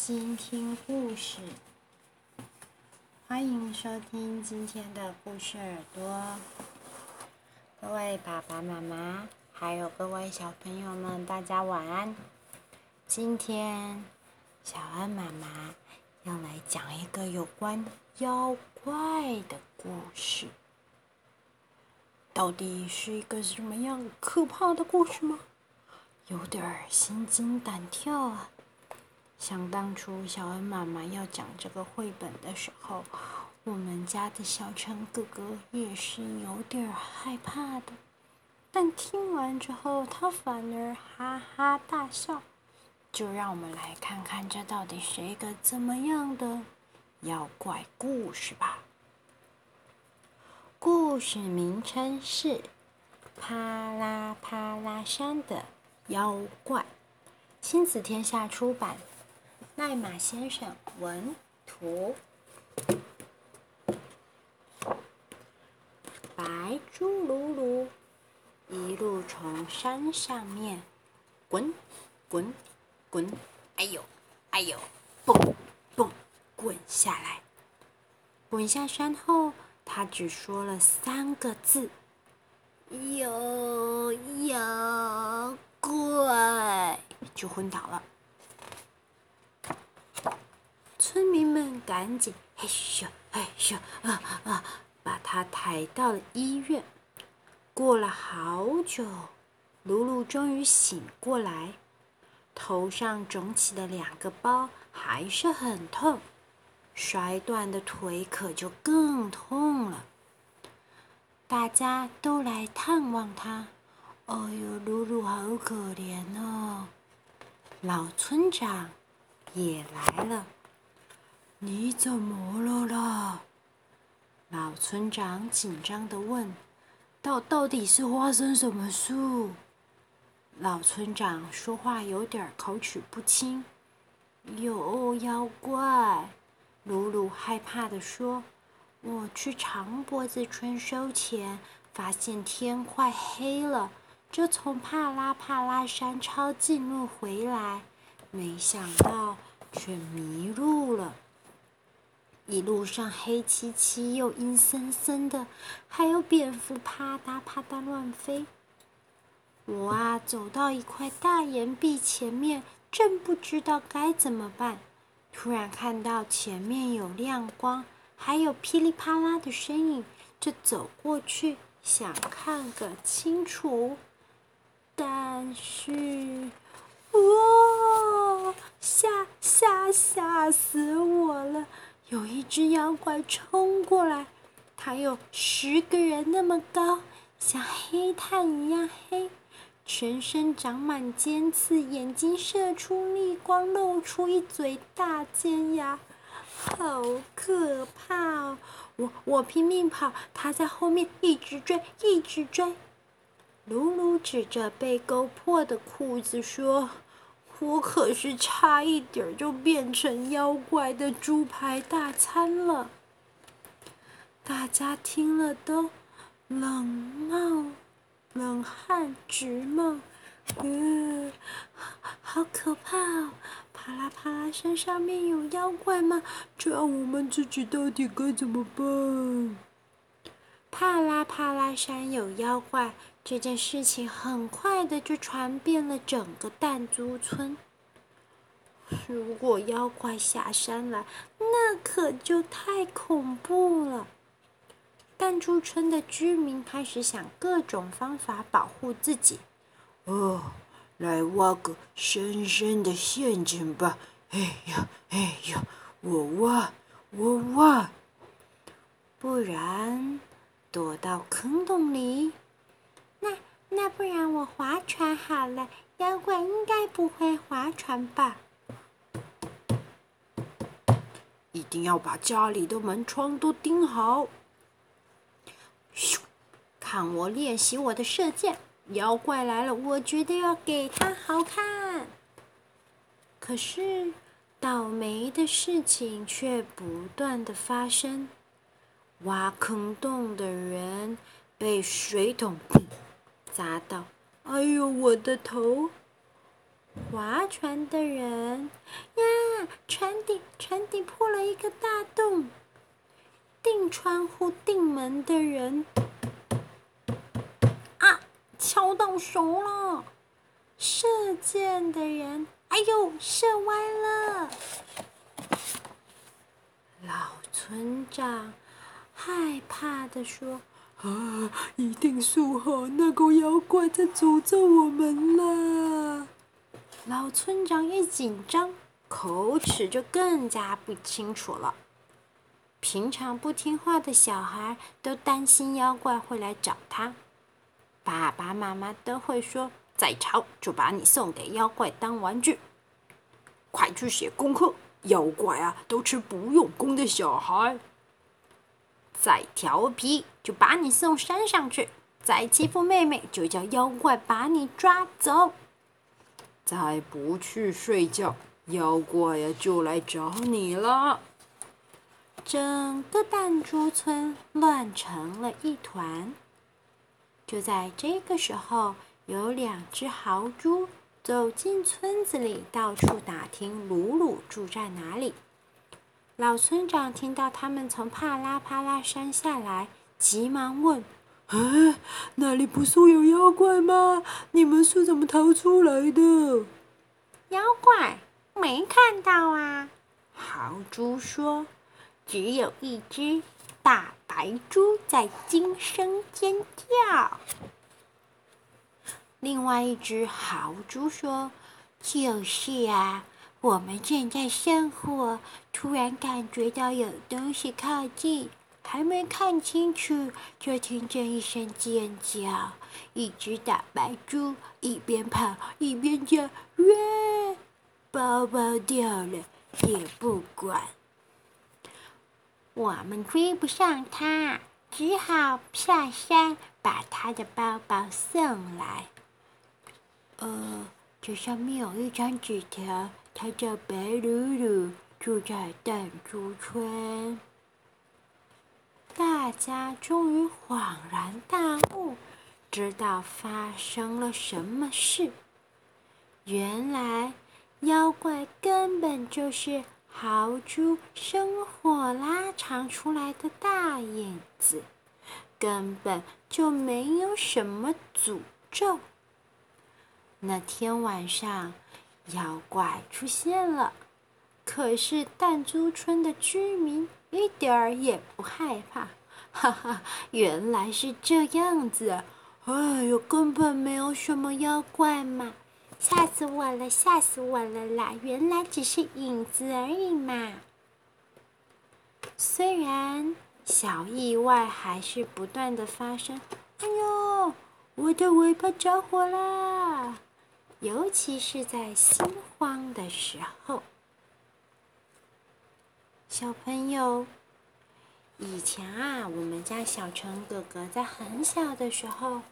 心听故事。欢迎收听今天的故事耳朵。各位爸爸妈妈，还有各位小朋友们，大家晚安。今天小恩妈妈要来讲一个有关妖怪的故事。到底是一个什么样可怕的故事吗？有点心惊胆跳啊！想当初小恩妈妈要讲这个绘本的时候，我们家的小陈哥哥也是有点害怕的。但听完之后，他反而哈哈大笑。就让我们来看看这到底是一个怎么样的妖怪故事吧。故事名称是《啪啦啪啦山的》妖怪，亲子天下出版，赖马先生文图，白猪噜噜一路从山上面滚滚滚，哎呦哎呦，蹦蹦滚下来。滚下山后，他只说了三个字：有妖。怪就昏倒了，村民们赶紧嘿咻嘿咻啊啊，把他抬到了医院。过了好久，露露终于醒过来，头上肿起的两个包还是很痛，摔断的腿可就更痛了。大家都来探望他。哎呦，露露好可怜哦！老村长也来了。你怎么了啦？老村长紧张地问：“到到底是发生什么事？”老村长说话有点口齿不清。有妖怪！鲁鲁害怕地说：“我去长脖子村收钱，发现天快黑了。”就从帕拉帕拉山抄近路回来，没想到却迷路了。一路上黑漆漆又阴森森的，还有蝙蝠啪嗒啪嗒乱飞。我啊，走到一块大岩壁前面，正不知道该怎么办，突然看到前面有亮光，还有噼里啪啦的声音，就走过去想看个清楚。但是，哇！只妖怪冲过来，它有十个人那么高，像黑炭一样黑，全身长满尖刺，眼睛射出逆光，露出一嘴大尖牙，好可怕哦！我我拼命跑，它在后面一直追，一直追。鲁鲁指着被勾破的裤子说：“我可是差一点就变成妖怪的猪排大餐了。”大家听了都冷冒冷汗直冒，呃，好可怕哦！啪啦啪啦山上面有妖怪吗？这样我们自己到底该怎么办？帕拉帕拉山有妖怪。这件事情很快的就传遍了整个弹珠村。如果妖怪下山来，那可就太恐怖了。弹珠村的居民开始想各种方法保护自己。哦，来挖个深深的陷阱吧！哎呀，哎呀，我挖，我挖，不然躲到坑洞里。那那不然我划船好了，妖怪应该不会划船吧？一定要把家里的门窗都钉好。咻，看我练习我的射箭！妖怪来了，我觉得要给他好看。可是倒霉的事情却不断的发生，挖坑洞的人被水桶砸到，哎呦，我的头！划船的人呀，船底船底破了一个大洞。钉窗户、钉门的人啊，敲到手了。射箭的人，哎呦，射歪了。老村长害怕地说：“啊，一定是哈那个妖怪在诅咒我们了。”老村长一紧张，口齿就更加不清楚了。平常不听话的小孩都担心妖怪会来找他，爸爸妈妈都会说。再吵就把你送给妖怪当玩具，快去写功课！妖怪啊，都吃不用功的小孩。再调皮就把你送山上去，再欺负妹妹就叫妖怪把你抓走。再不去睡觉，妖怪呀就来找你了。整个弹珠村乱成了一团。就在这个时候。有两只豪猪走进村子里，到处打听鲁鲁住在哪里。老村长听到他们从帕拉帕拉山下来，急忙问：“啊，那里不是有妖怪吗？你们是怎么逃出来的？”妖怪没看到啊，豪猪说：“只有一只大白猪在惊声尖叫。”另外一只豪猪说：“就是啊，我们正在生火，突然感觉到有东西靠近，还没看清楚，就听见一声尖叫。一只大白猪一边跑一边叫，耶！包包掉了也不管。我们追不上它，只好下山把它的包包送来。”呃，这上面有一张纸条，他叫白鲁鲁，住在弹珠村。大家终于恍然大悟，知道发生了什么事。原来妖怪根本就是豪猪生火拉长出来的大影子，根本就没有什么诅咒。那天晚上，妖怪出现了，可是弹珠村的居民一点儿也不害怕。哈哈，原来是这样子！哎呦，根本没有什么妖怪嘛！吓死我了，吓死我了啦！原来只是影子而已嘛。虽然小意外还是不断的发生。哎呦，我的尾巴着火啦！尤其是在心慌的时候，小朋友，以前啊，我们家小陈哥哥在很小的时候，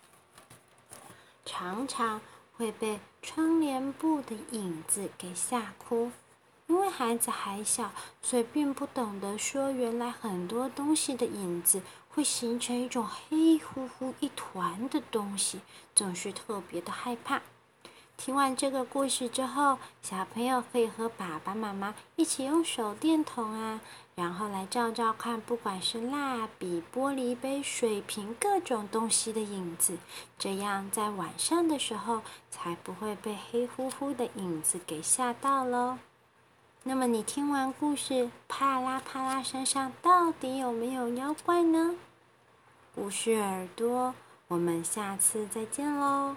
常常会被窗帘布的影子给吓哭。因为孩子还小，所以并不懂得说，原来很多东西的影子会形成一种黑乎乎一团的东西，总是特别的害怕。听完这个故事之后，小朋友可以和爸爸妈妈一起用手电筒啊，然后来照照看，不管是蜡笔、玻璃杯、水瓶，各种东西的影子，这样在晚上的时候才不会被黑乎乎的影子给吓到喽。那么你听完故事，帕拉帕拉山上到底有没有妖怪呢？故事耳朵，我们下次再见喽。